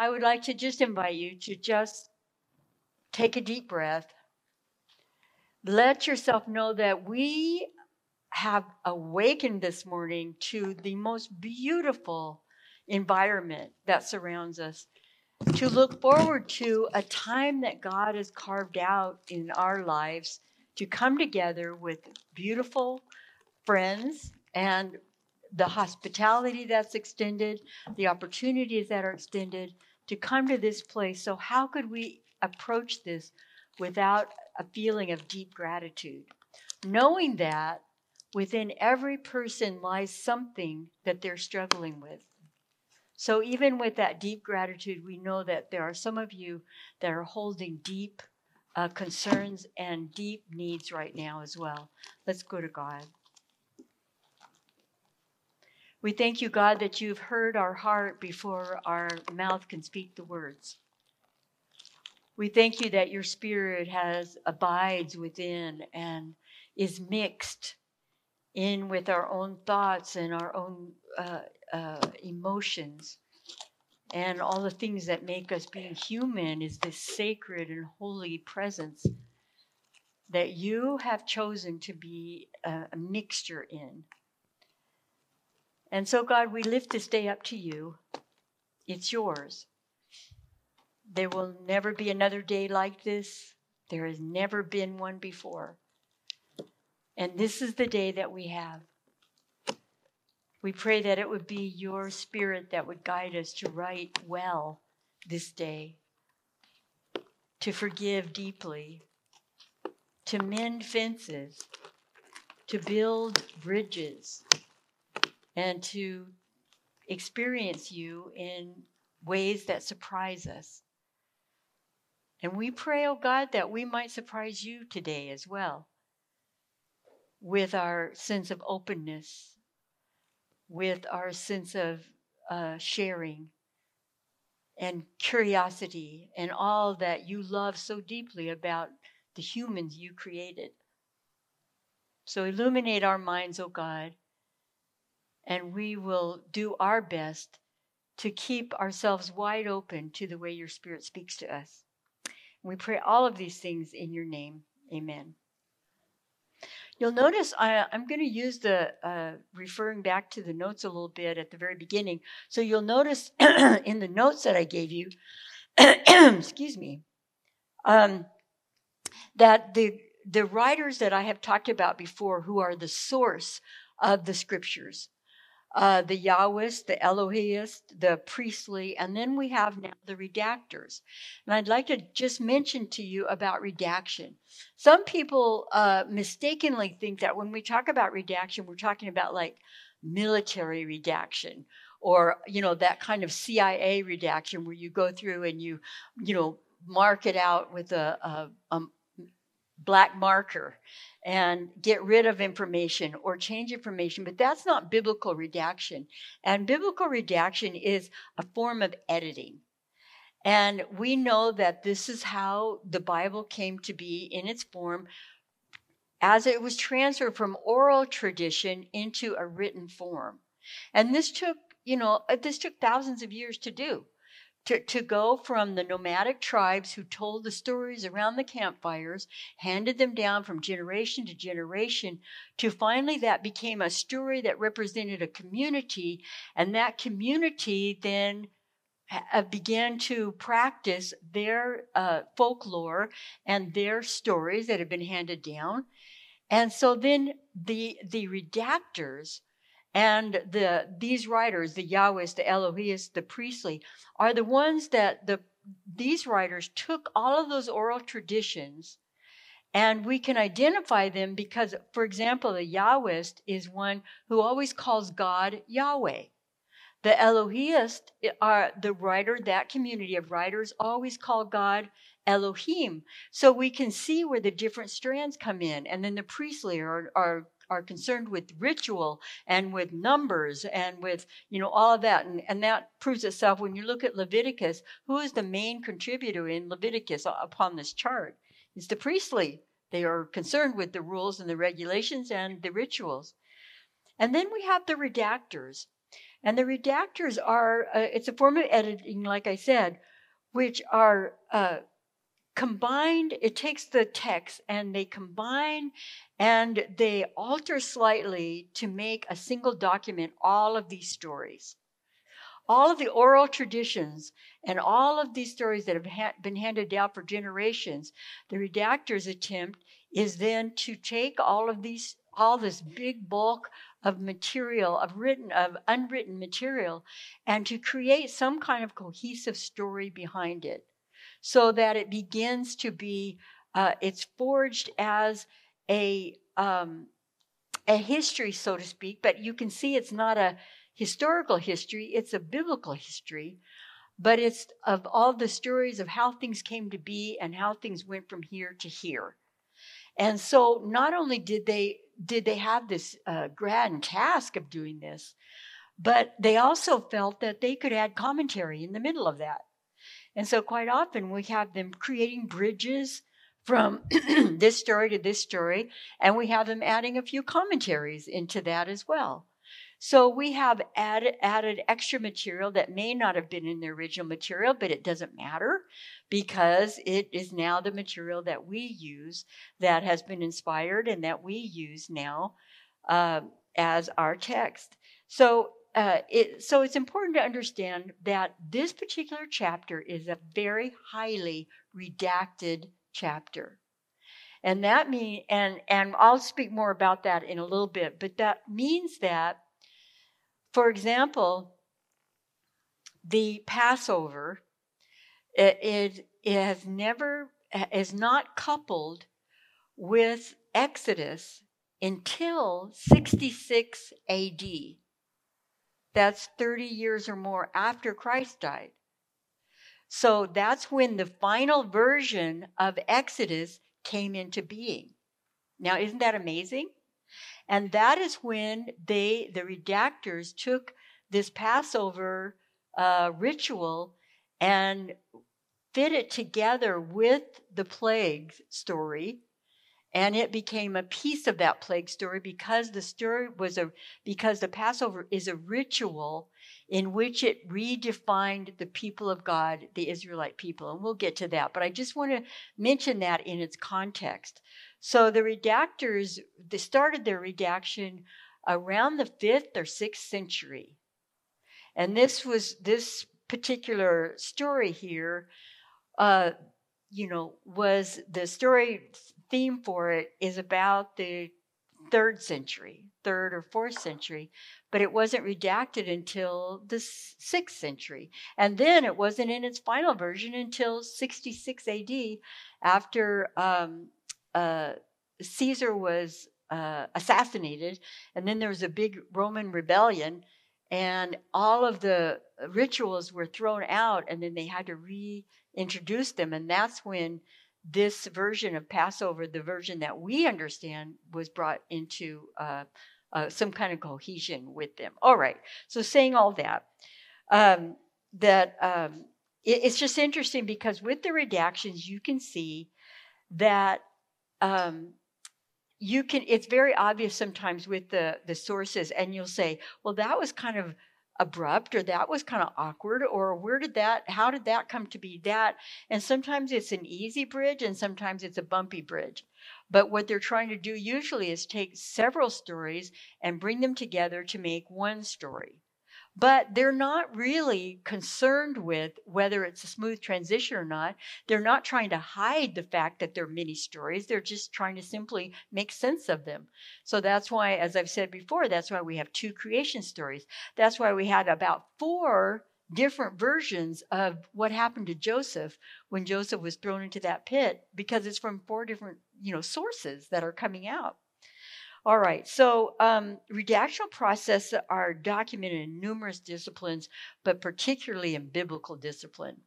I would like to just invite you to just take a deep breath. Let yourself know that we have awakened this morning to the most beautiful environment that surrounds us. To look forward to a time that God has carved out in our lives to come together with beautiful friends and the hospitality that's extended, the opportunities that are extended to come to this place. So, how could we approach this without a feeling of deep gratitude? Knowing that within every person lies something that they're struggling with. So, even with that deep gratitude, we know that there are some of you that are holding deep uh, concerns and deep needs right now as well. Let's go to God. We thank you, God, that you've heard our heart before our mouth can speak the words. We thank you that your spirit has abides within and is mixed in with our own thoughts and our own uh, uh, emotions and all the things that make us being human is this sacred and holy presence that you have chosen to be a, a mixture in. And so, God, we lift this day up to you. It's yours. There will never be another day like this. There has never been one before. And this is the day that we have. We pray that it would be your spirit that would guide us to write well this day, to forgive deeply, to mend fences, to build bridges, and to experience you in ways that surprise us. And we pray, oh God, that we might surprise you today as well with our sense of openness, with our sense of uh, sharing and curiosity and all that you love so deeply about the humans you created. So illuminate our minds, O oh God, and we will do our best to keep ourselves wide open to the way your Spirit speaks to us. We pray all of these things in your name. Amen. You'll notice I, am going to use the uh, referring back to the notes a little bit at the very beginning. So you'll notice in the notes that I gave you, excuse me, um, that the the writers that I have talked about before, who are the source of the scriptures, uh, the Yahwist, the Elohist, the priestly, and then we have now the redactors. And I'd like to just mention to you about redaction. Some people uh, mistakenly think that when we talk about redaction, we're talking about like military redaction or you know that kind of CIA redaction where you go through and you you know mark it out with a, a, a black marker and get rid of information or change information, but that's not biblical redaction. And biblical redaction is a form of editing. And we know that this is how the Bible came to be in its form as it was transferred from oral tradition into a written form. And this took, you know, uh, this took thousands of years to do to, to go from the nomadic tribes who told the stories around the campfires, handed them down from generation to generation, to finally that became a story that represented a community, and that community then uh, began to practice their uh, folklore and their stories that had been handed down. And so then the, the redactors and the these writers, the Yahwist, the Elohists, the priestly, are the ones that the these writers took all of those oral traditions and we can identify them because, for example, the Yahwist is one who always calls God Yahweh. The Elohist eh, are the writer, that community of writers always call God Elohim. So we can see where the different strands come in. And then the priestly are, are are concerned with ritual and with numbers and with you know all of that. And, and that proves itself when you look at leviticus. Who is the main contributor in leviticus upon this chart? It's the priestly. They are concerned with the rules and the regulations and the rituals. And then we have the redactors. And the redactors are, uh, it's a form of editing, like I said, which are uh, combined, it takes the text and they combine and they alter slightly to make a single document all of these stories. All of the oral traditions and all of these stories that have ha- been handed down for generations, the redactor's attempt is then to take all of these, all this big bulk of material, of written, of unwritten material, and to create some kind of cohesive story behind it so that it begins to be, uh, it's forged as a, um, a history, so to speak, but you can see it's not a historical history, it's a biblical history. But it's of all the stories of how things came to be and how things went from here to here. And so not only did they did they have this uh, grand task of doing this, but they also felt that they could add commentary in the middle of that. And so, quite often, we have them creating bridges from this story to this story, and we have them adding a few commentaries into that as well. So we have added, added extra material that may not have been in the original material, but it doesn't matter because it is now the material that we use that has been inspired and that we use now uh, as our text. So uh, it, so it's important to understand that this particular chapter is a very highly redacted chapter and that mean and and i'll speak more about that in a little bit but that means that for example the passover it, it, it has never is not coupled with exodus until 66 AD. That's 30 years or more after Christ died. So that's when the final version of Exodus came into being. Now, isn't that amazing? And that is when they, the redactors, took this Passover uh, ritual and fit it together with the plague story and it became a piece of that plague story because the story was a because the passover is a ritual in which it redefined the people of god the israelite people. And we'll get to that but i just want to mention that in its context. So the redactors they started their redaction around the 5th or 6th century. And this was this particular story here uh, you know was the story theme for it is about the third century, third or fourth century, but it wasn't redacted until the sixth century. And then it wasn't in its final version until 66 AD after um, uh, Caesar was uh, assassinated. And then there was a big Roman rebellion, and all of the rituals were thrown out, and then they had to reintroduce them. And that's when this version of Passover, the version that we understand, was brought into uh, uh, some kind of cohesion with them. All right. So saying all that, um, that um, it, it's just interesting because with the redactions, you can see that um, you can. It's very obvious sometimes with the the sources, and you'll say, "Well, that was kind of." Abrupt or that was kind of awkward or where did that how did that come to be that? And sometimes it's an easy bridge and sometimes it's a bumpy bridge. But what they're trying to do usually is take several stories and bring them together to make one story but they're not really concerned with whether it's a smooth transition or not. They're not trying to hide the fact that they're mini stories. They're just trying to simply make sense of them. So that's why, as I've said before, that's why we have two creation stories. That's why we had about four different versions of what happened to Joseph when Joseph was thrown into that pit because it's from four different, you know, sources that are coming out. All right, so um, redactional processes are documented in numerous disciplines, but particularly in biblical discipline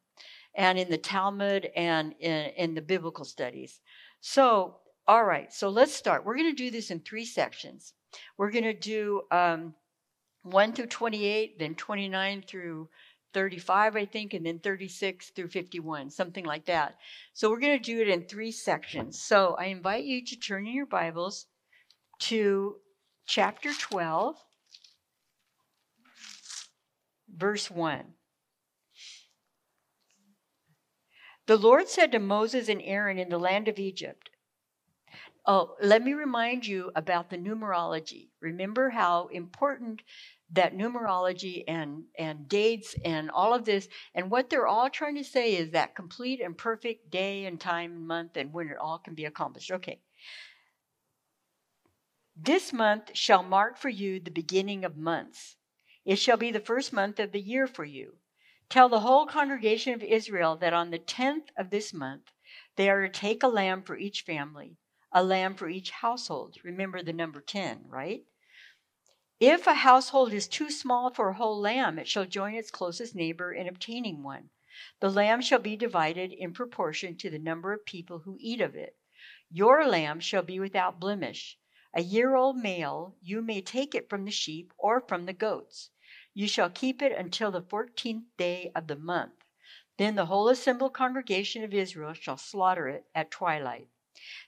and in the Talmud and in, in the biblical studies. So, all right, so let's start. We're going to do this in three sections. We're going to do um, 1 through 28, then 29 through 35, I think, and then 36 through 51, something like that. So we're going to do it in three sections. So I invite you to turn in your Bibles to chapter 12. verse 1. The Lord said to Moses and Aaron in the land of Egypt, Oh, let me remind you about the numerology. Remember how important that numerology and, and dates and all of this, and what they're all trying to say is that complete and perfect day and time and month and when it all can be accomplished. Okay. This month shall mark for you the beginning of months. It shall be the first month of the year for you. Tell the whole congregation of Israel that on the tenth of this month they are to take a lamb for each family a lamb for each household. Remember the number 10, right? If a household is too small for a whole lamb, it shall join its closest neighbor in obtaining one. The lamb shall be divided in proportion to the number of people who eat of it. Your lamb shall be without blemish. A year old male, you may take it from the sheep or from the goats. You shall keep it until the fourteenth day of the month. Then the whole assembled congregation of Israel shall slaughter it at twilight.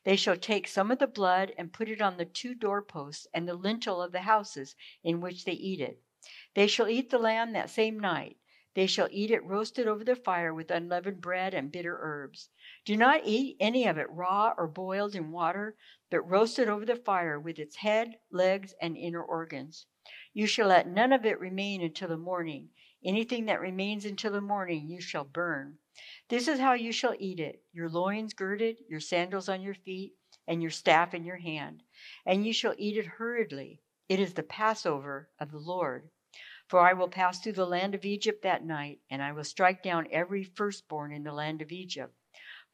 They shall take some of the blood and put it on the two doorposts and the lintel of the houses in which they eat it. They shall eat the lamb that same night. They shall eat it roasted over the fire with unleavened bread and bitter herbs. Do not eat any of it raw or boiled in water, but roasted over the fire with its head, legs, and inner organs. You shall let none of it remain until the morning. Anything that remains until the morning you shall burn. This is how you shall eat it your loins girded, your sandals on your feet, and your staff in your hand. And you shall eat it hurriedly. It is the Passover of the Lord. For I will pass through the land of Egypt that night, and I will strike down every firstborn in the land of Egypt,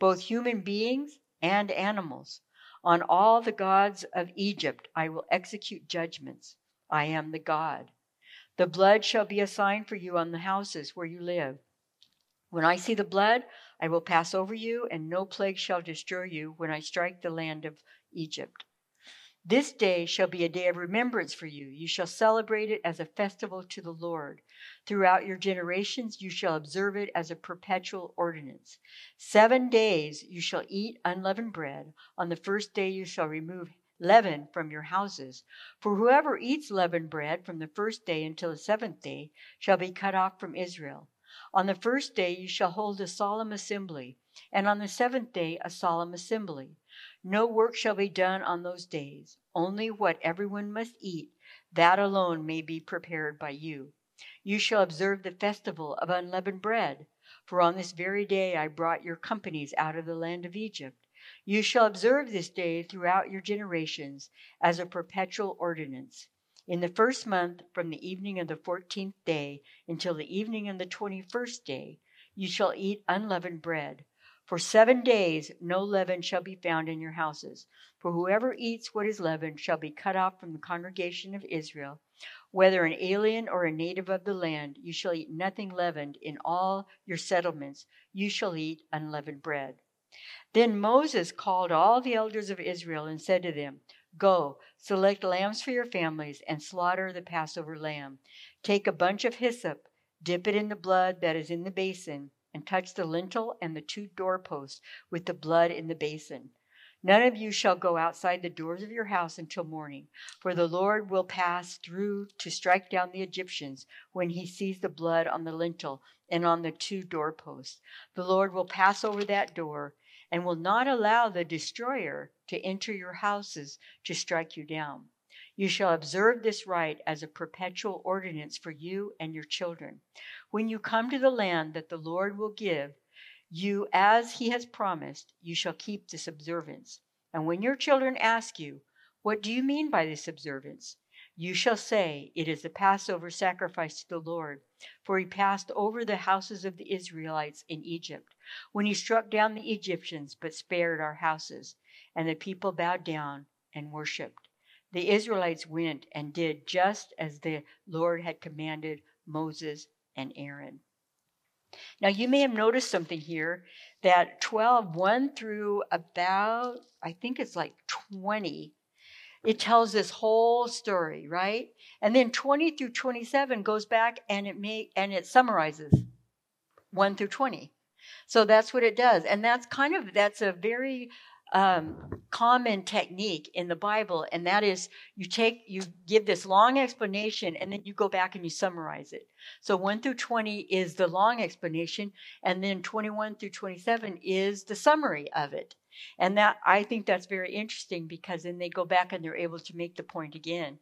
both human beings and animals. On all the gods of Egypt I will execute judgments. I am the God. The blood shall be a sign for you on the houses where you live. When I see the blood, I will pass over you, and no plague shall destroy you when I strike the land of Egypt. This day shall be a day of remembrance for you. You shall celebrate it as a festival to the Lord. Throughout your generations, you shall observe it as a perpetual ordinance. Seven days you shall eat unleavened bread. On the first day, you shall remove leaven from your houses. For whoever eats leavened bread from the first day until the seventh day shall be cut off from Israel. On the first day you shall hold a solemn assembly, and on the seventh day a solemn assembly. No work shall be done on those days. Only what everyone must eat, that alone may be prepared by you. You shall observe the festival of unleavened bread, for on this very day I brought your companies out of the land of Egypt. You shall observe this day throughout your generations as a perpetual ordinance. In the first month, from the evening of the fourteenth day until the evening of the twenty first day, you shall eat unleavened bread. For seven days no leaven shall be found in your houses. For whoever eats what is leavened shall be cut off from the congregation of Israel. Whether an alien or a native of the land, you shall eat nothing leavened in all your settlements. You shall eat unleavened bread. Then Moses called all the elders of Israel and said to them, Go, select lambs for your families, and slaughter the Passover lamb. Take a bunch of hyssop, dip it in the blood that is in the basin, and touch the lintel and the two doorposts with the blood in the basin. None of you shall go outside the doors of your house until morning, for the Lord will pass through to strike down the Egyptians when he sees the blood on the lintel and on the two doorposts. The Lord will pass over that door and will not allow the destroyer to enter your houses to strike you down. You shall observe this rite as a perpetual ordinance for you and your children. When you come to the land that the Lord will give you as he has promised, you shall keep this observance. And when your children ask you, What do you mean by this observance? You shall say, It is the Passover sacrifice to the Lord, for he passed over the houses of the Israelites in Egypt, when he struck down the Egyptians, but spared our houses. And the people bowed down and worshipped. The Israelites went and did just as the Lord had commanded Moses and Aaron. Now, you may have noticed something here that 12, 1 through about, I think it's like 20, it tells this whole story, right? And then 20 through 27 goes back and it may and it summarizes 1 through 20. So that's what it does. And that's kind of that's a very um, common technique in the Bible, and that is you take you give this long explanation, and then you go back and you summarize it. So one through twenty is the long explanation, and then twenty-one through twenty-seven is the summary of it. And that I think that's very interesting because then they go back and they're able to make the point again.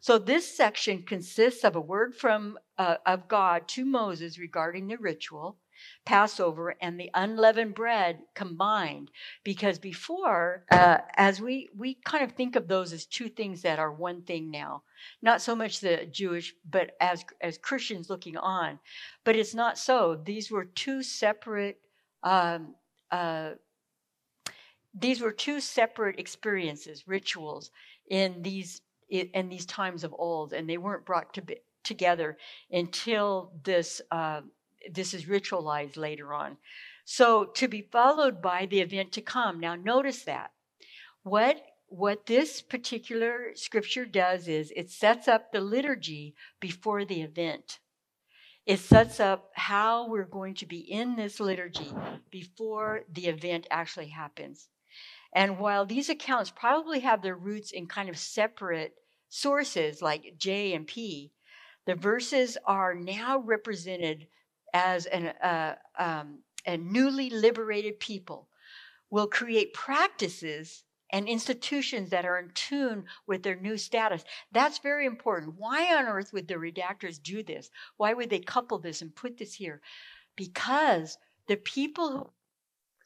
So this section consists of a word from uh, of God to Moses regarding the ritual, Passover, and the unleavened bread combined. Because before, uh, as we we kind of think of those as two things that are one thing now, not so much the Jewish, but as as Christians looking on, but it's not so. These were two separate. Um, uh, these were two separate experiences, rituals in these in these times of old, and they weren't brought to be, together until this uh, this is ritualized later on. So to be followed by the event to come. Now notice that what what this particular scripture does is it sets up the liturgy before the event. It sets up how we're going to be in this liturgy before the event actually happens. And while these accounts probably have their roots in kind of separate sources like J and P, the verses are now represented as an, uh, um, a newly liberated people will create practices and institutions that are in tune with their new status. That's very important. Why on earth would the redactors do this? Why would they couple this and put this here? Because the people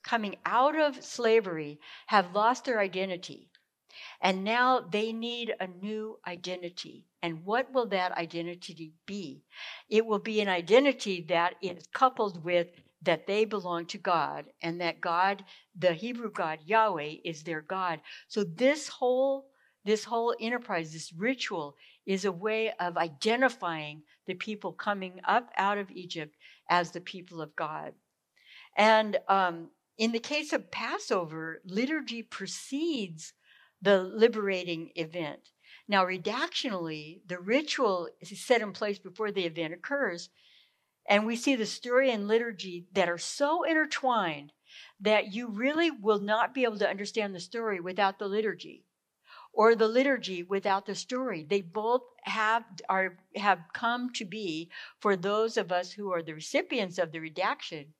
coming out of slavery have lost their identity. And now they need a new identity. And what will that identity be? It will be an identity that is coupled with that they belong to God and that God, the Hebrew God Yahweh, is their God. So this whole this whole enterprise, this ritual, is a way of identifying the people coming up out of Egypt as the people of God. And um, in the case of Passover, liturgy precedes the liberating event. Now, redactionally, the ritual is set in place before the event occurs, and we see the story and liturgy that are so intertwined that you really will not be able to understand the story without the liturgy or the liturgy without the story. They both have are have come to be for those of us who are the recipients of the redaction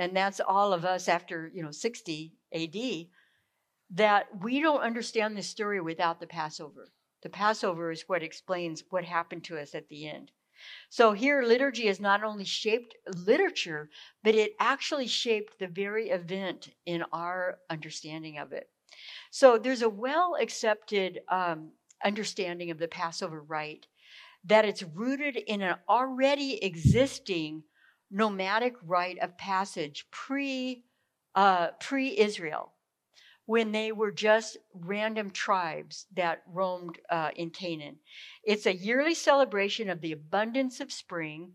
and that's all of us after, you know, 60 AD, that we don't understand this story without the Passover. The Passover is what explains what happened to us at the end. So here, liturgy has not only shaped literature, but it actually shaped the very event in our understanding of it. So there's a well accepted um, understanding of the Passover rite that it's rooted in an already existing nomadic rite of passage pre uh, pre Israel, when they were just random tribes that roamed uh, in Canaan. It's a yearly celebration of the abundance of spring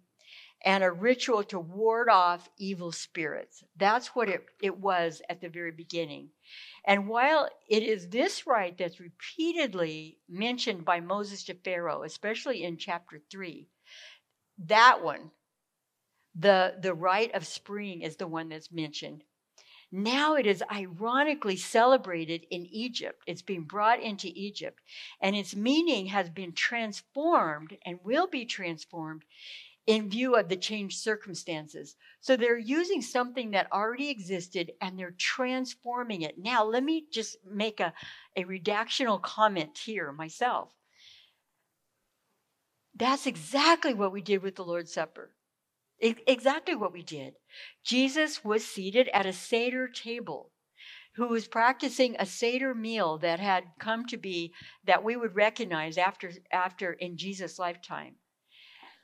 and a ritual to ward off evil spirits. That's what it, it was at the very beginning. And while it is this rite that's repeatedly mentioned by Moses to Pharaoh, especially in chapter 3, that one the, the rite of spring is the one that's mentioned. Now it is ironically celebrated in Egypt. It's being brought into Egypt, and its meaning has been transformed and will be transformed in view of the changed circumstances. So they're using something that already existed and they're transforming it. Now, let me just make a, a redactional comment here myself. That's exactly what we did with the Lord's Supper exactly what we did. Jesus was seated at a Seder table who was practicing a Seder meal that had come to be that we would recognize after, after in Jesus' lifetime.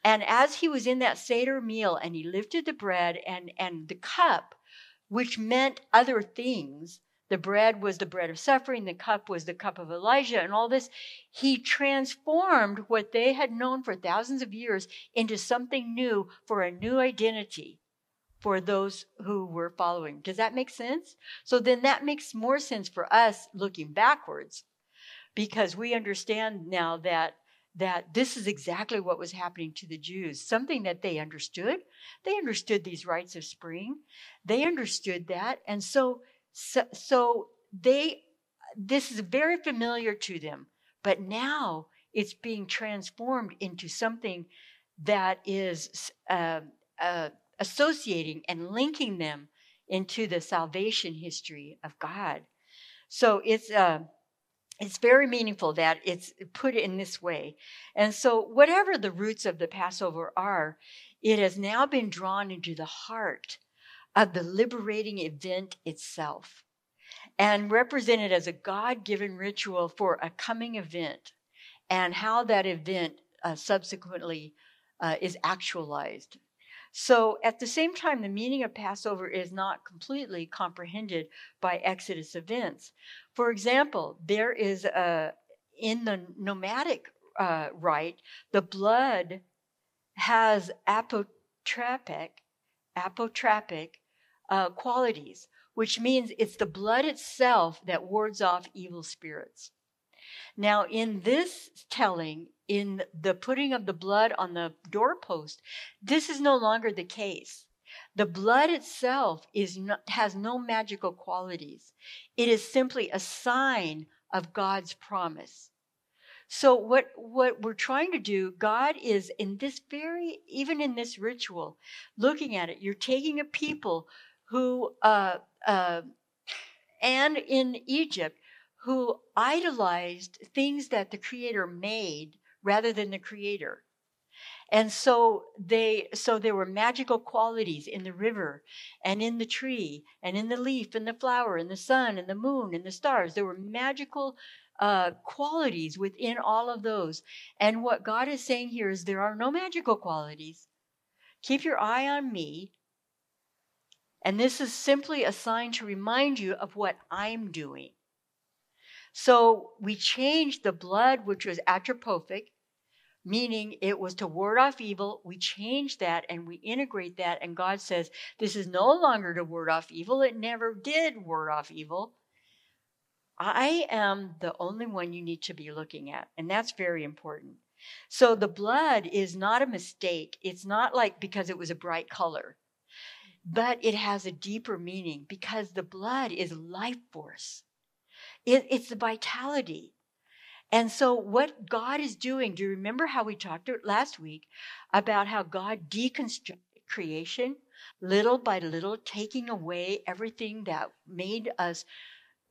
And as he was in that Seder meal and he lifted the bread and, and the cup, which meant other things, the bread was the bread of suffering, the cup was the cup of Elijah, and all this. He transformed what they had known for thousands of years into something new for a new identity for those who were following. Does that make sense? So then that makes more sense for us looking backwards because we understand now that that this is exactly what was happening to the Jews, something that they understood. They understood these rites of spring. They understood that. And so so, so they, this is very familiar to them, but now it's being transformed into something that is uh, uh, associating and linking them into the salvation history of God. So it's uh, it's very meaningful that it's put in this way. And so, whatever the roots of the Passover are, it has now been drawn into the heart of the liberating event itself and represented as a God given ritual for a coming event and how that event uh, subsequently uh, is actualized. So, at the same time, the meaning of Passover is not completely comprehended by Exodus events. For example, there is a, in the nomadic uh, rite, the blood has apotropaic, apotropaic uh, qualities, which means it's the blood itself that wards off evil spirits. Now, in this telling, in the putting of the blood on the doorpost, this is no longer the case. The blood itself is not, has no magical qualities. It is simply a sign of God's promise. So what what we're trying to do, God is in this very even in this ritual, looking at it, you're taking a people who uh, uh, and in Egypt who idolized things that the creator made rather than the creator. And so they so there were magical qualities in the river and in the tree and in the leaf and the flower and the sun and the moon and the stars. There were magical uh, qualities within all of those. And what god is saying here is there are no magical qualities. Keep your eye on me and this is simply a sign to remind you of what i'm doing so we changed the blood, which was atropophic, meaning it was to ward off evil. We change that and we integrate that. And God says, this is no longer to ward off evil. It never did ward off evil. I am the only one you need to be looking at. And that's very important. So the blood is not a mistake. It's not like because it was a bright color, but it has a deeper meaning because the blood is life force. It, it's the vitality. And so, what God is doing, do you remember how we talked last week about how God deconstructed creation little by little, taking away everything that made us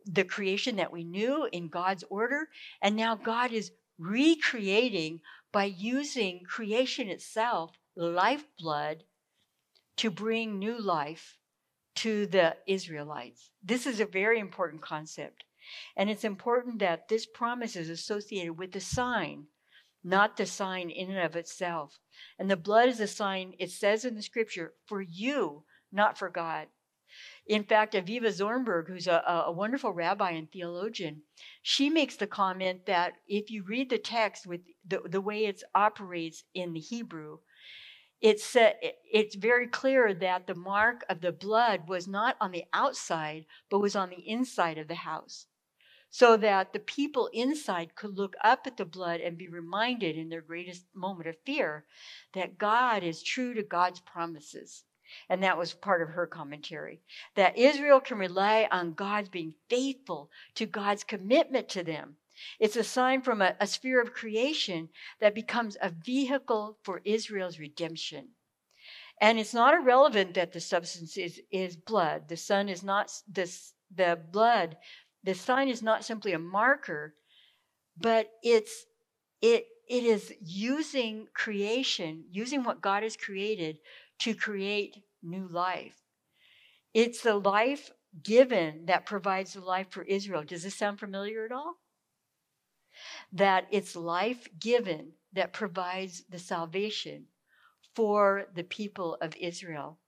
the creation that we knew in God's order? And now God is recreating by using creation itself, lifeblood, to bring new life to the Israelites. This is a very important concept. And it's important that this promise is associated with the sign, not the sign in and of itself. And the blood is a sign, it says in the scripture, for you, not for God. In fact, Avivah Zornberg, who's a, a, wonderful rabbi and theologian, she makes the comment that if you read the text with the, the way it operates in the Hebrew, it's, it's very clear that the mark of the blood was not on the outside, but was on the inside of the house so that the people inside could look up at the blood and be reminded in their greatest moment of fear that God is true to God's promises. And that was part of her commentary. That Israel can rely on God's being faithful to God's commitment to them. It's a sign from a, a sphere of creation that becomes a vehicle for Israel's redemption. And it's not irrelevant that the substance is, is blood. The sun is not this the blood the sign is not simply a marker, but it's it it is using creation, using what God has created to create new life. It's the life given that provides the life for Israel. Does this sound familiar at all? That it's life given that provides the salvation for the people of Israel,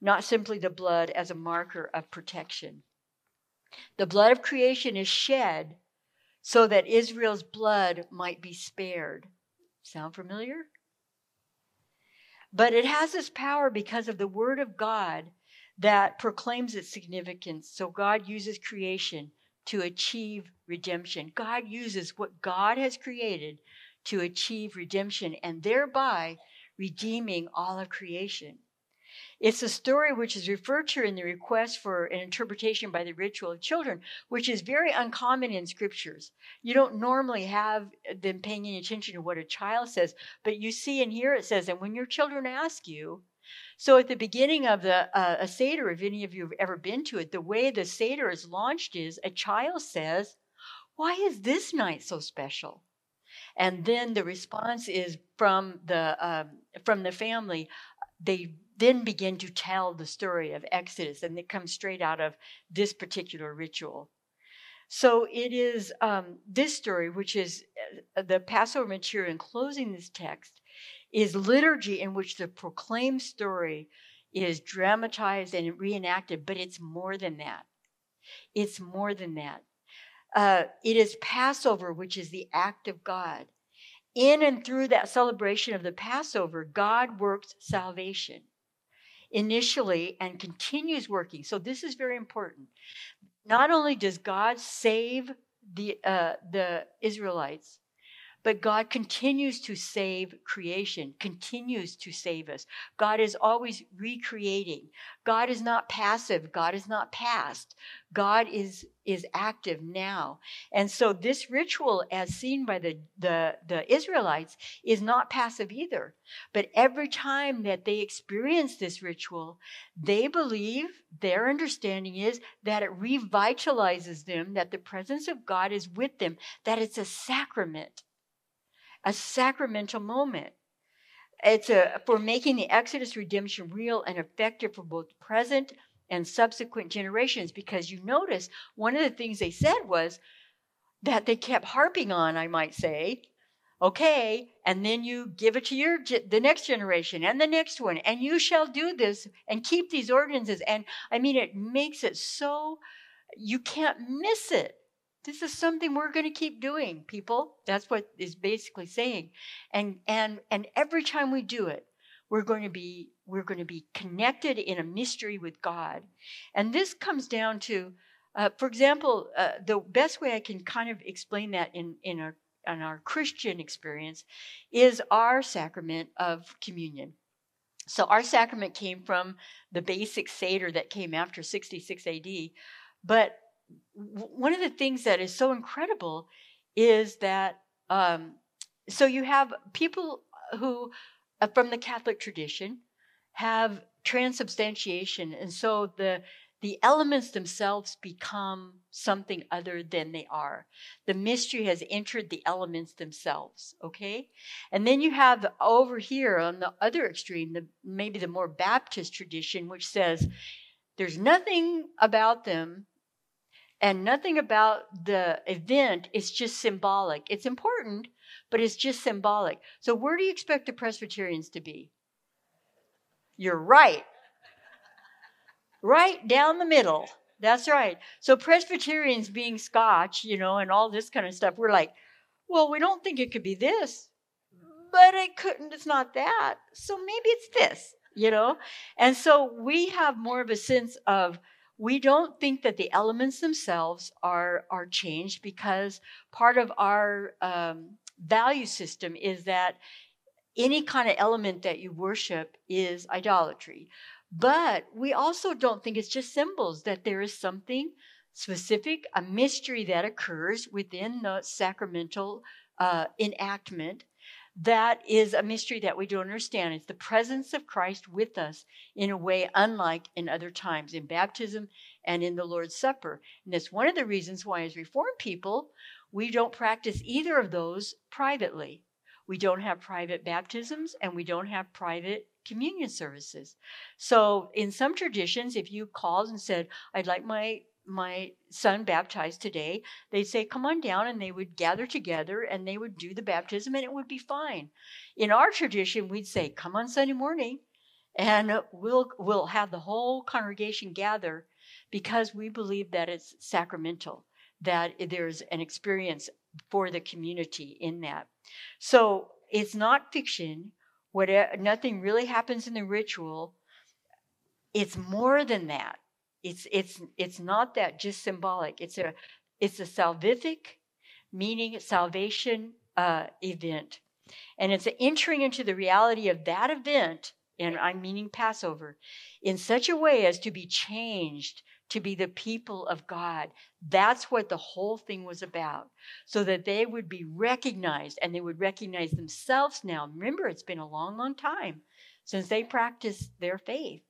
not simply the blood as a marker of protection. The blood of creation is shed so that Israel's blood might be spared. Sound familiar? But it has this power because of the word of God that proclaims its significance. So God uses creation to achieve redemption. God uses what God has created to achieve redemption and thereby redeeming all of creation. It's a story which is referred to in the request for an interpretation by the ritual of children, which is very uncommon in scriptures. You don't normally have them paying any attention to what a child says, but you see in here it says, and when your children ask you, so at the beginning of the uh, a Seder, if any of you have ever been to it, the way the Seder is launched is a child says, Why is this night so special? And then the response is from the um, from the family. They then begin to tell the story of Exodus, and it comes straight out of this particular ritual. So it is um, this story, which is uh, the Passover material in closing this text, is liturgy in which the proclaimed story is dramatized and reenacted, but it's more than that. It's more than that. Uh, it is Passover, which is the act of God. In and through that celebration of the Passover, God works salvation initially and continues working. So this is very important. Not only does God save the uh, the Israelites, but God continues to save creation, continues to save us. God is always recreating. God is not passive. God is not past. God is, is active now. And so this ritual, as seen by the, the, the Israelites, is not passive either. But every time that they experience this ritual, they believe, their understanding is that it revitalizes them, that the presence of God is with them, that it's a sacrament a sacramental moment. It's a, for making the Exodus redemption real and effective for both present and subsequent generations. Because you notice one of the things they said was that they kept harping on, I might say, okay, and then you give it to your the next generation and the next one, and you shall do this and keep these ordinances. And I mean, it makes it so you can't miss it. This is something we're going to keep doing, people. That's what is basically saying. And and and every time we do it, we're going to be we're going to be connected in a mystery with God. And this comes down to uh, for example, uh, the best way I can kind of explain that in in our in our Christian experience is our sacrament of communion. So our sacrament came from the basic Seder that came after 66 AD, but one of the things that is so incredible is that um, so you have people who uh, from the catholic tradition have transubstantiation and so the the elements themselves become something other than they are. The mystery has entered the elements themselves, okay? And then you have over here on the other extreme, the maybe the more Baptist tradition, which says there's nothing about them and nothing about the event is just symbolic. It's important, but it's just symbolic. So, where do you expect the Presbyterians to be? You're right. Right down the middle. That's right. So, Presbyterians being Scotch, you know, and all this kind of stuff, we're like, well, we don't think it could be this, but it couldn't, it's not that. So, maybe it's this, you know? And so, we have more of a sense of, we don't think that the elements themselves are are changed because part of our um, value system is that any kind of element that you worship is idolatry. But we also don't think it's just symbols that there is something specific a mystery that occurs within the sacramental uh, enactment that is a mystery that we don't understand. It's the presence of Christ with us in a way unlike in other times, in baptism and in the Lord's Supper. And that's one of the reasons why, as Reformed people, we don't practice either of those privately. We don't have private baptisms and we don't have private communion services. So, in some traditions, if you called and said, I'd like my my son baptized today, they'd say, Come on down, and they would gather together and they would do the baptism, and it would be fine. In our tradition, we'd say, Come on Sunday morning, and we'll, we'll have the whole congregation gather because we believe that it's sacramental, that there's an experience for the community in that. So it's not fiction. Whatever, uh, nothing really happens in the ritual. It's more than that it's it's it's not that just symbolic. It's a it's a salvific, meaning salvation uh, event, and it's entering into the reality of that event and I'm meaning Passover, in such a way as to be changed to be the people of God. That's what the whole thing was about. So that they would be recognized and they would recognize themselves now. Remember, it's been a long, long time since they practiced their faith.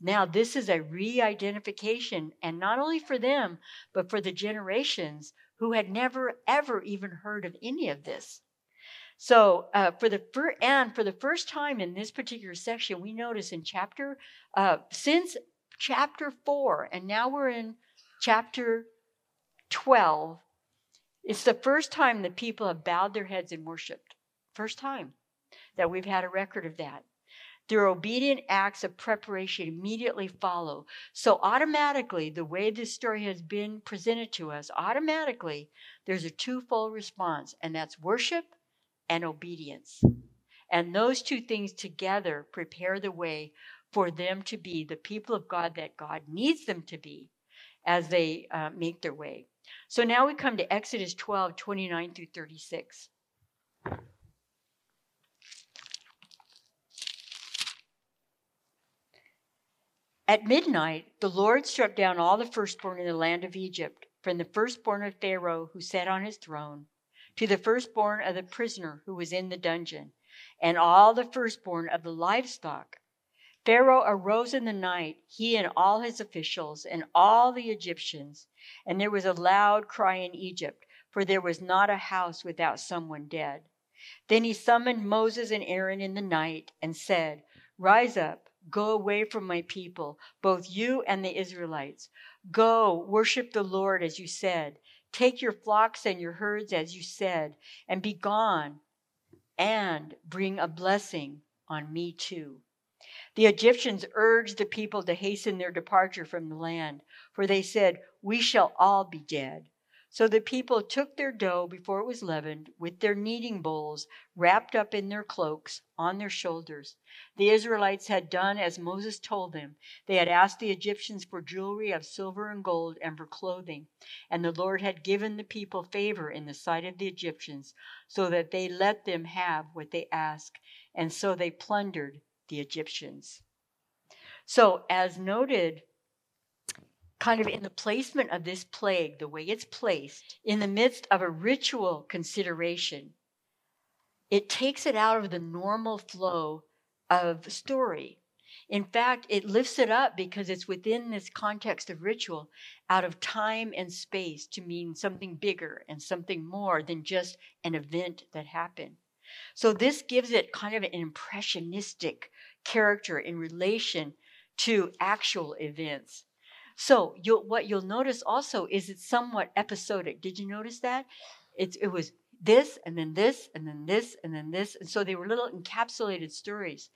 Now, this is a re identification, and not only for them, but for the generations who had never, ever even heard of any of this. So, uh, for the fir- and for the first time in this particular section, we notice in chapter uh, since chapter four, and now we're in chapter twelve. It's the first time that people have bowed their heads and worshipped. First time that we've had a record of that. Their obedient acts of preparation immediately follow. So, automatically, the way this story has been presented to us, automatically, there's a twofold response, and that's worship and obedience. And those two things together prepare the way for them to be the people of God that God needs them to be as they uh, make their way. So now we come to Exodus 12 29 through 36. At midnight, the Lord struck down all the firstborn in the land of Egypt, from the firstborn of Pharaoh who sat on his throne, to the firstborn of the prisoner who was in the dungeon, and all the firstborn of the livestock. Pharaoh arose in the night, he and all his officials, and all the Egyptians, and there was a loud cry in Egypt, for there was not a house without someone dead. Then he summoned Moses and Aaron in the night and said, Rise up Go away from my people, both you and the Israelites. Go, worship the Lord as you said. Take your flocks and your herds as you said, and be gone, and bring a blessing on me too. The Egyptians urged the people to hasten their departure from the land, for they said, We shall all be dead. So the people took their dough before it was leavened, with their kneading bowls wrapped up in their cloaks on their shoulders. The Israelites had done as Moses told them. They had asked the Egyptians for jewelry of silver and gold and for clothing. And the Lord had given the people favor in the sight of the Egyptians, so that they let them have what they asked. And so they plundered the Egyptians. So, as noted kind of in the placement of this plague, the way it's placed, in the midst of a ritual consideration, it takes it out of the normal flow of story. In fact, it lifts it up because it's within this context of ritual out of time and space to mean something bigger and something more than just an event that happened. So, this gives it kind of an impressionistic character in relation to actual events. So you'll, what you'll notice also is it's somewhat episodic. Did you notice that? It, it was this and then this and then this and then this. And so they were little encapsulated stories.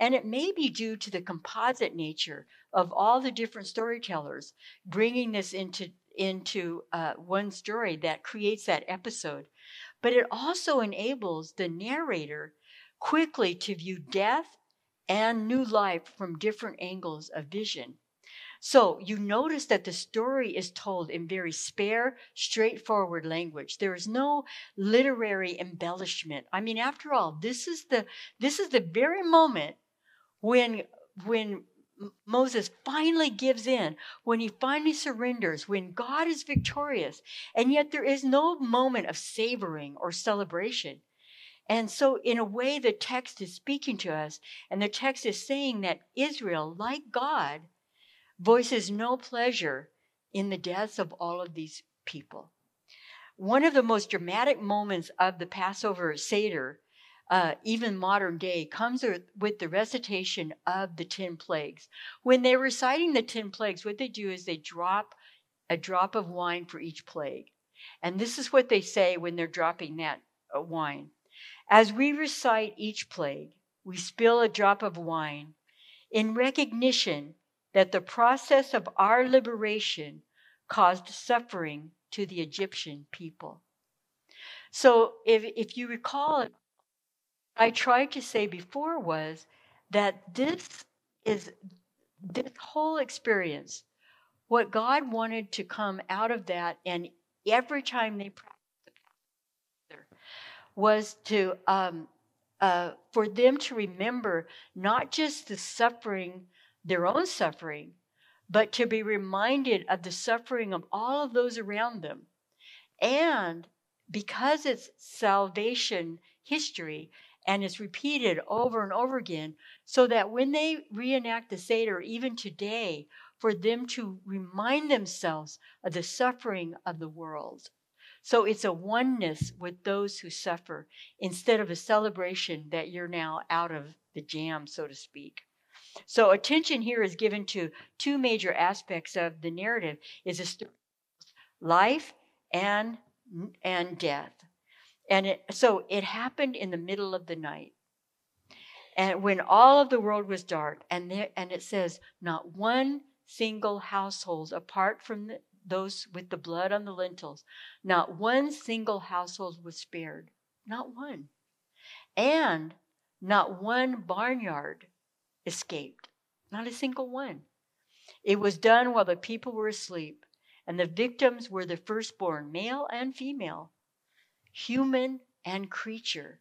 And it may be due to the composite nature of all the different storytellers bringing this into, into uh, one story that creates that episode. But it also enables the narrator quickly to view death and new life from different angles of vision. So you notice that the story is told in very spare, straightforward language. There is no literary embellishment. I mean, after all, this is the this is the very moment when when Moses finally gives in, when he finally surrenders, when God is victorious, and yet there is no moment of savoring or celebration. And so, in a way, the text is speaking to us, and the text is saying that Israel, like God, voices no pleasure in the deaths of all of these people. One of the most dramatic moments of the Passover Seder, uh, even modern day, comes with the recitation of the 10 plagues. When they're reciting the 10 plagues, what they do is they drop a drop of wine for each plague. And this is what they say when they're dropping that uh, wine. As we recite each plague, we spill a drop of wine in recognition that the process of our liberation caused suffering to the Egyptian people. So, if, if you recall, I tried to say before was that this is this whole experience, what God wanted to come out of that, and every time they practiced was to um, uh, for them to remember not just the suffering, their own suffering, but to be reminded of the suffering of all of those around them. And because it's salvation history and it's repeated over and over again, so that when they reenact the Seder, even today, for them to remind themselves of the suffering of the world. So it's a oneness with those who suffer instead of a celebration that you're now out of the jam, so to speak. So attention here is given to two major aspects of the narrative is a story life and and death. And it, so it happened in the middle of the night. And when all of the world was dark, and there, and it says, not one single household apart from the, those with the blood on the lintels, not one single household was spared. Not one. And not one barnyard escaped. Not a single one. It was done while the people were asleep, and the victims were the firstborn, male and female, human and creature.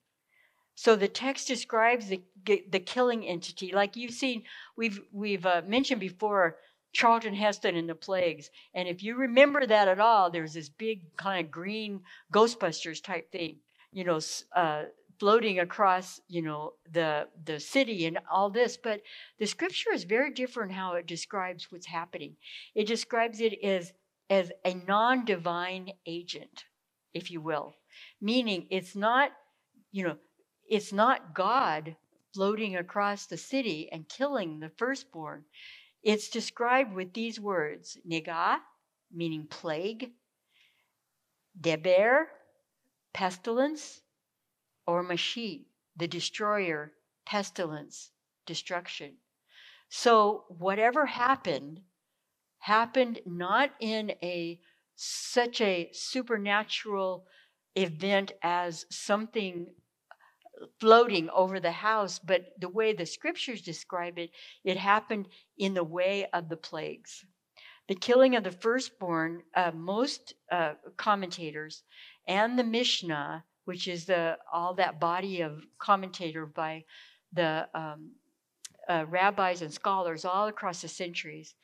So the text describes the, the killing entity, like you've seen, we've, we've uh, mentioned before Charlton Heston and the plagues. And if you remember that at all, there's this big kind of green Ghostbusters type thing, you know, uh, floating across, you know, the the city and all this. But the scripture is very different how it describes what's happening. It describes it as as a non-divine agent, if you will, meaning it's not, you know, it's not God floating across the city and killing the firstborn. It's described with these words nigah, meaning plague, deber, pestilence, or Mashiach, the destroyer, pestilence, destruction. So whatever happened, happened not in a such a supernatural event as something floating over the house, but the way the scriptures describe it, it happened in the way of the plagues. The killing of the firstborn, uh, most uh, commentators and the Mishnah, which is the all that body of commentator by the um, uh, rabbis and scholars all across the centuries,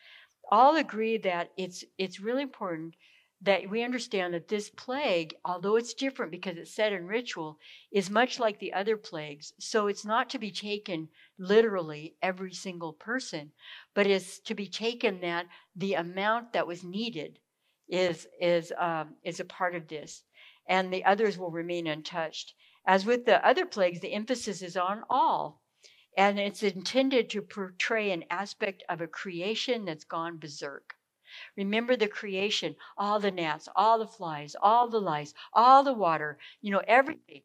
all agree that it's it's really important that we understand that this plague, although it's different because it's said in ritual, is much like the other plagues. So it's not to be taken literally every single person, but it's to be taken that the amount that was needed is is um, is a part of this, and the others will remain untouched. As with the other plagues, the emphasis is on all, and it's intended to portray an aspect of a creation that's gone berserk. Remember the creation, all the gnats, all the flies, all the lice, all the water, you know, everything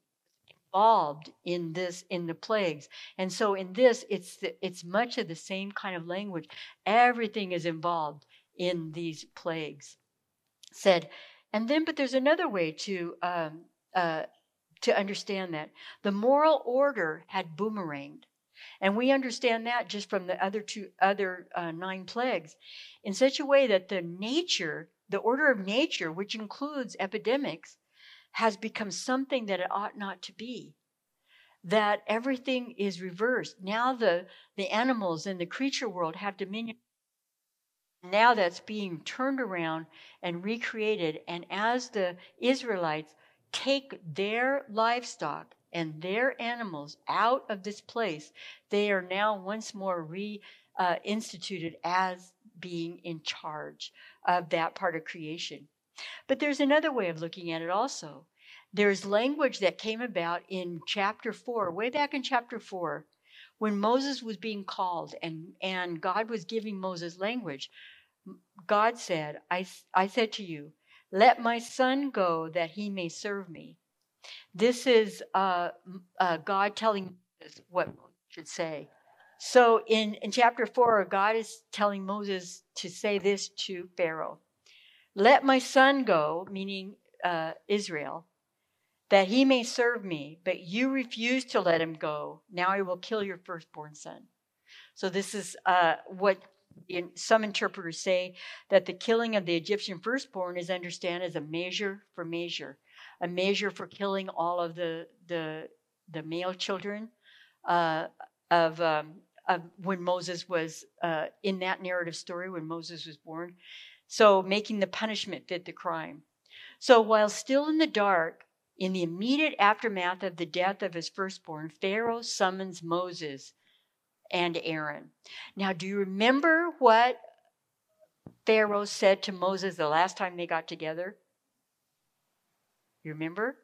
involved in this in the plagues. And so in this it's the, it's much of the same kind of language. Everything is involved in these plagues. Said, and then but there's another way to um, uh, to understand that the moral order had boomeranged. And we understand that just from the other two other uh, nine plagues in such a way that the nature, the order of nature, which includes epidemics, has become something that it ought not to be. That everything is reversed. Now the, the animals in the creature world have dominion. Now that's being turned around and recreated. And as the Israelites take their livestock and their animals out of this place, they are now once more reinstituted uh, as being in charge of that part of creation. But there's another way of looking at it also. There's language that came about in chapter 4, way back in chapter 4, when Moses was being called and, and God was giving Moses language. God said, I, I said to you, let my son go that he may serve me. This is uh, uh, God telling us what Moses should say. So in, in chapter 4, God is telling Moses to say this to Pharaoh Let my son go, meaning uh, Israel, that he may serve me, but you refuse to let him go. Now I will kill your firstborn son. So this is uh, what some interpreters say that the killing of the Egyptian firstborn is understood as a measure for measure a measure for killing all of the the the male children uh, of, um, of when Moses was uh, in that narrative story when Moses was born. So making the punishment fit the crime. So while still in the dark, in the immediate aftermath of the death of his firstborn, Pharaoh summons Moses and Aaron. Now, do you remember what Pharaoh said to Moses the last time they got together? You remember?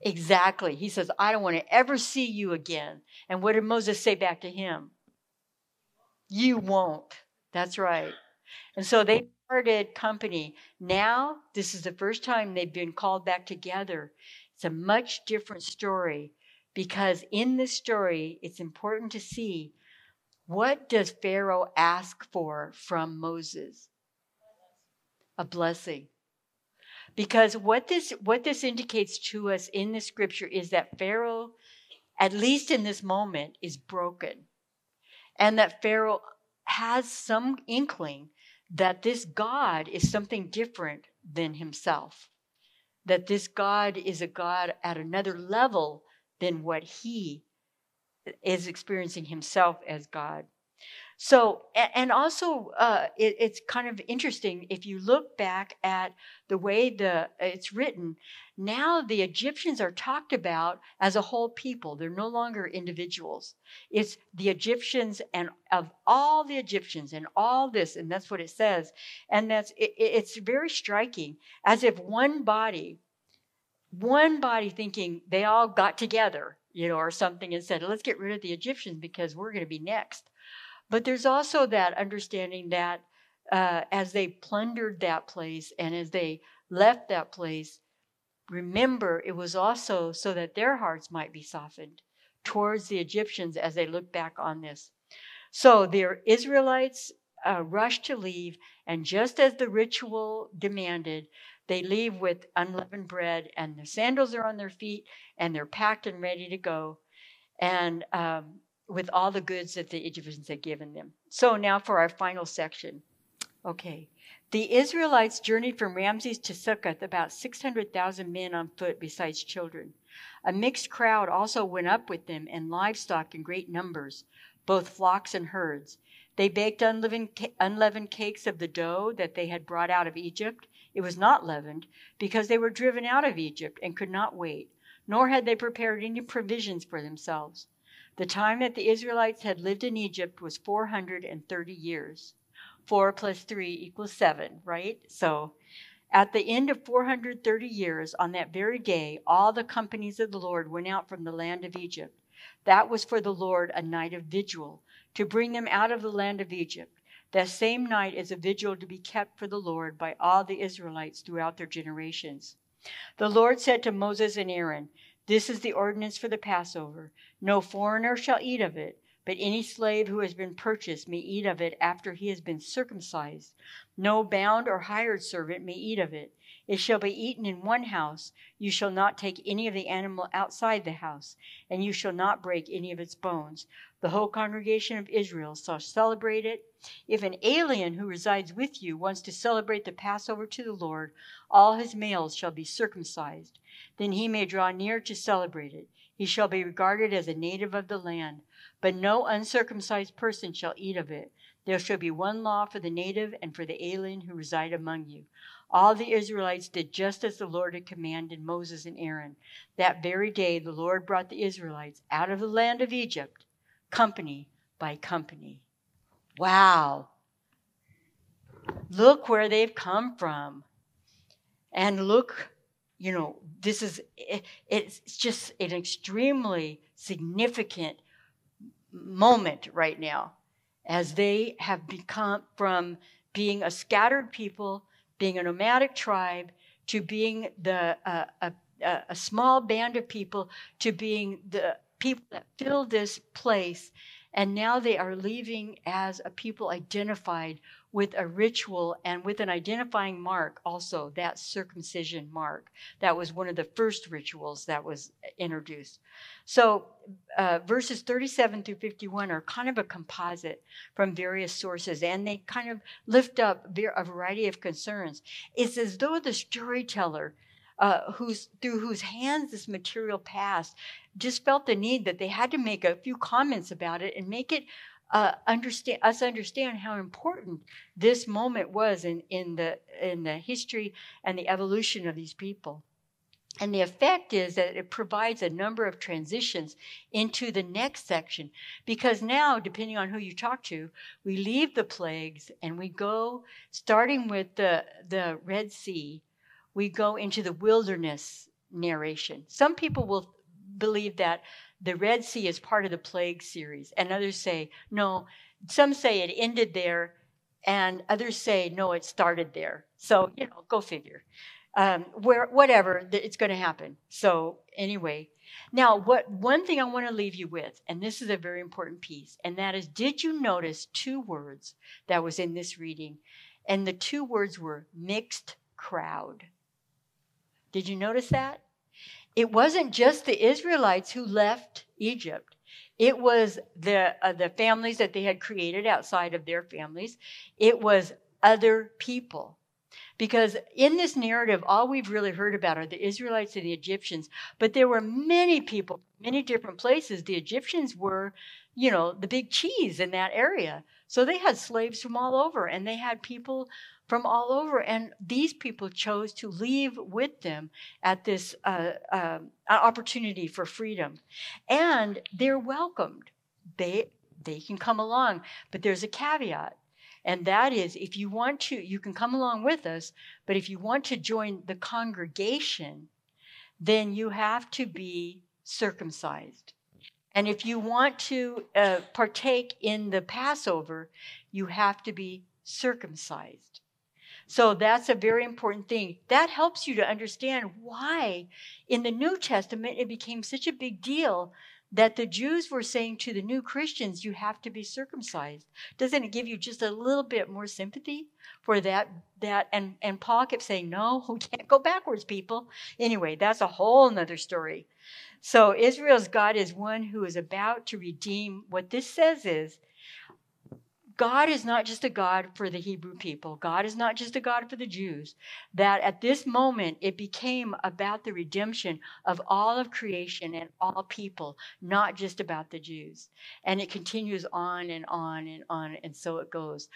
Exactly. He says, I don't want to ever see you again. And what did Moses say back to him? You won't. That's right. And so they parted company. Now, this is the first time they've been called back together. It's a much different story because in this story, it's important to see what does Pharaoh ask for from Moses? A blessing. Because what this what this indicates to us in the scripture is that Pharaoh at least in this moment is broken. And that Pharaoh has some inkling that this God is something different than himself. That this God is a God at another level than what he is experiencing himself as God. So, and also, uh, it, it's kind of interesting if you look back at the way the it's written. Now, the Egyptians are talked about as a whole people. They're no longer individuals. It's the Egyptians and of all the Egyptians and all this, and that's what it says. And that's it, it's very striking, as if one body, one body thinking they all got together, you know, or something, and said, "Let's get rid of the Egyptians because we're going to be next." But there's also that understanding that uh, as they plundered that place and as they left that place, remember it was also so that their hearts might be softened towards the Egyptians as they look back on this. So the Israelites uh, rush to leave, and just as the ritual demanded, they leave with unleavened bread, and the sandals are on their feet, and they're packed and ready to go. And um, with all the goods that the Egyptians had given them. So now for our final section. Okay. The Israelites journeyed from Ramses to Succoth, about 600,000 men on foot, besides children. A mixed crowd also went up with them, and livestock in great numbers, both flocks and herds. They baked unleavened, unleavened cakes of the dough that they had brought out of Egypt. It was not leavened, because they were driven out of Egypt and could not wait, nor had they prepared any provisions for themselves. The time that the Israelites had lived in Egypt was 430 years. 4 plus 3 equals 7, right? So at the end of 430 years, on that very day, all the companies of the Lord went out from the land of Egypt. That was for the Lord a night of vigil, to bring them out of the land of Egypt. That same night is a vigil to be kept for the Lord by all the Israelites throughout their generations. The Lord said to Moses and Aaron, this is the ordinance for the Passover. No foreigner shall eat of it, but any slave who has been purchased may eat of it after he has been circumcised. No bound or hired servant may eat of it. It shall be eaten in one house. You shall not take any of the animal outside the house, and you shall not break any of its bones. The whole congregation of Israel shall celebrate it. If an alien who resides with you wants to celebrate the Passover to the Lord, all his males shall be circumcised. Then he may draw near to celebrate it. He shall be regarded as a native of the land, but no uncircumcised person shall eat of it. There shall be one law for the native and for the alien who reside among you. All the Israelites did just as the Lord had commanded Moses and Aaron. That very day the Lord brought the Israelites out of the land of Egypt company by company. Wow. Look where they've come from. And look, you know, this is, it's just an extremely significant moment right now as they have become from being a scattered people, being a nomadic tribe, to being the uh, a, a small band of people, to being the people that fill this place. And now they are leaving as a people identified with a ritual and with an identifying mark, also that circumcision mark. That was one of the first rituals that was introduced. So uh, verses 37 through 51 are kind of a composite from various sources, and they kind of lift up a variety of concerns. It's as though the storyteller uh, whose through whose hands this material passed, just felt the need that they had to make a few comments about it and make it uh, understand us understand how important this moment was in, in the in the history and the evolution of these people. And the effect is that it provides a number of transitions into the next section. Because now, depending on who you talk to, we leave the plagues and we go, starting with the, the Red Sea, we go into the wilderness narration. Some people will believe that the Red Sea is part of the plague series, and others say, no, some say it ended there, and others say, no, it started there. So, you know, go figure um, where whatever it's going to happen. So anyway, now what one thing I want to leave you with, and this is a very important piece, and that is, did you notice two words that was in this reading, and the two words were mixed crowd. Did you notice that? It wasn't just the Israelites who left Egypt. It was the uh, the families that they had created outside of their families. It was other people. Because in this narrative, all we've really heard about are the Israelites and the Egyptians, but there were many people, many different places. The Egyptians were, you know, the big cheese in that area. So they had slaves from all over and they had people from all over. And these people chose to leave with them at this uh, uh, opportunity for freedom. And they're welcomed. They, they can come along, but there's a caveat and that is, if you want to, you can come along with us, but if you want to join the congregation, then you have to be circumcised. And if you want to uh, partake in the Passover, you have to be circumcised. So that's a very important thing. That helps you to understand why in the New Testament it became such a big deal that the Jews were saying to the new Christians, you have to be circumcised. Doesn't it give you just a little bit more sympathy for that? That and and Paul kept saying, no, we can't go backwards, people. Anyway, that's a whole nother story. So Israel's God is one who is about to redeem. What this says is God is not just a God for the Hebrew people. God is not just a God for the Jews. That at this moment it became about the redemption of all of creation and all people, not just about the Jews. And it continues on and on and on, and so it goes.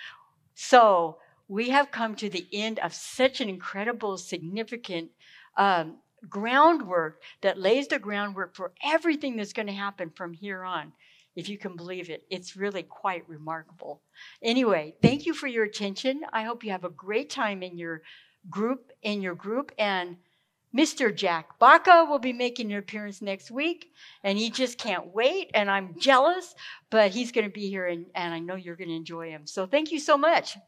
So we have come to the end of such an incredible, significant um, groundwork that lays the groundwork for everything that's going to happen from here on if you can believe it. It's really quite remarkable. Anyway, thank you for your attention. I hope you have a great time in your group in your group and Mr. Jack Baca will be making an appearance next week, and he just can't wait. And I'm jealous, but he's going to be here, and, and I know you're going to enjoy him. So thank you so much.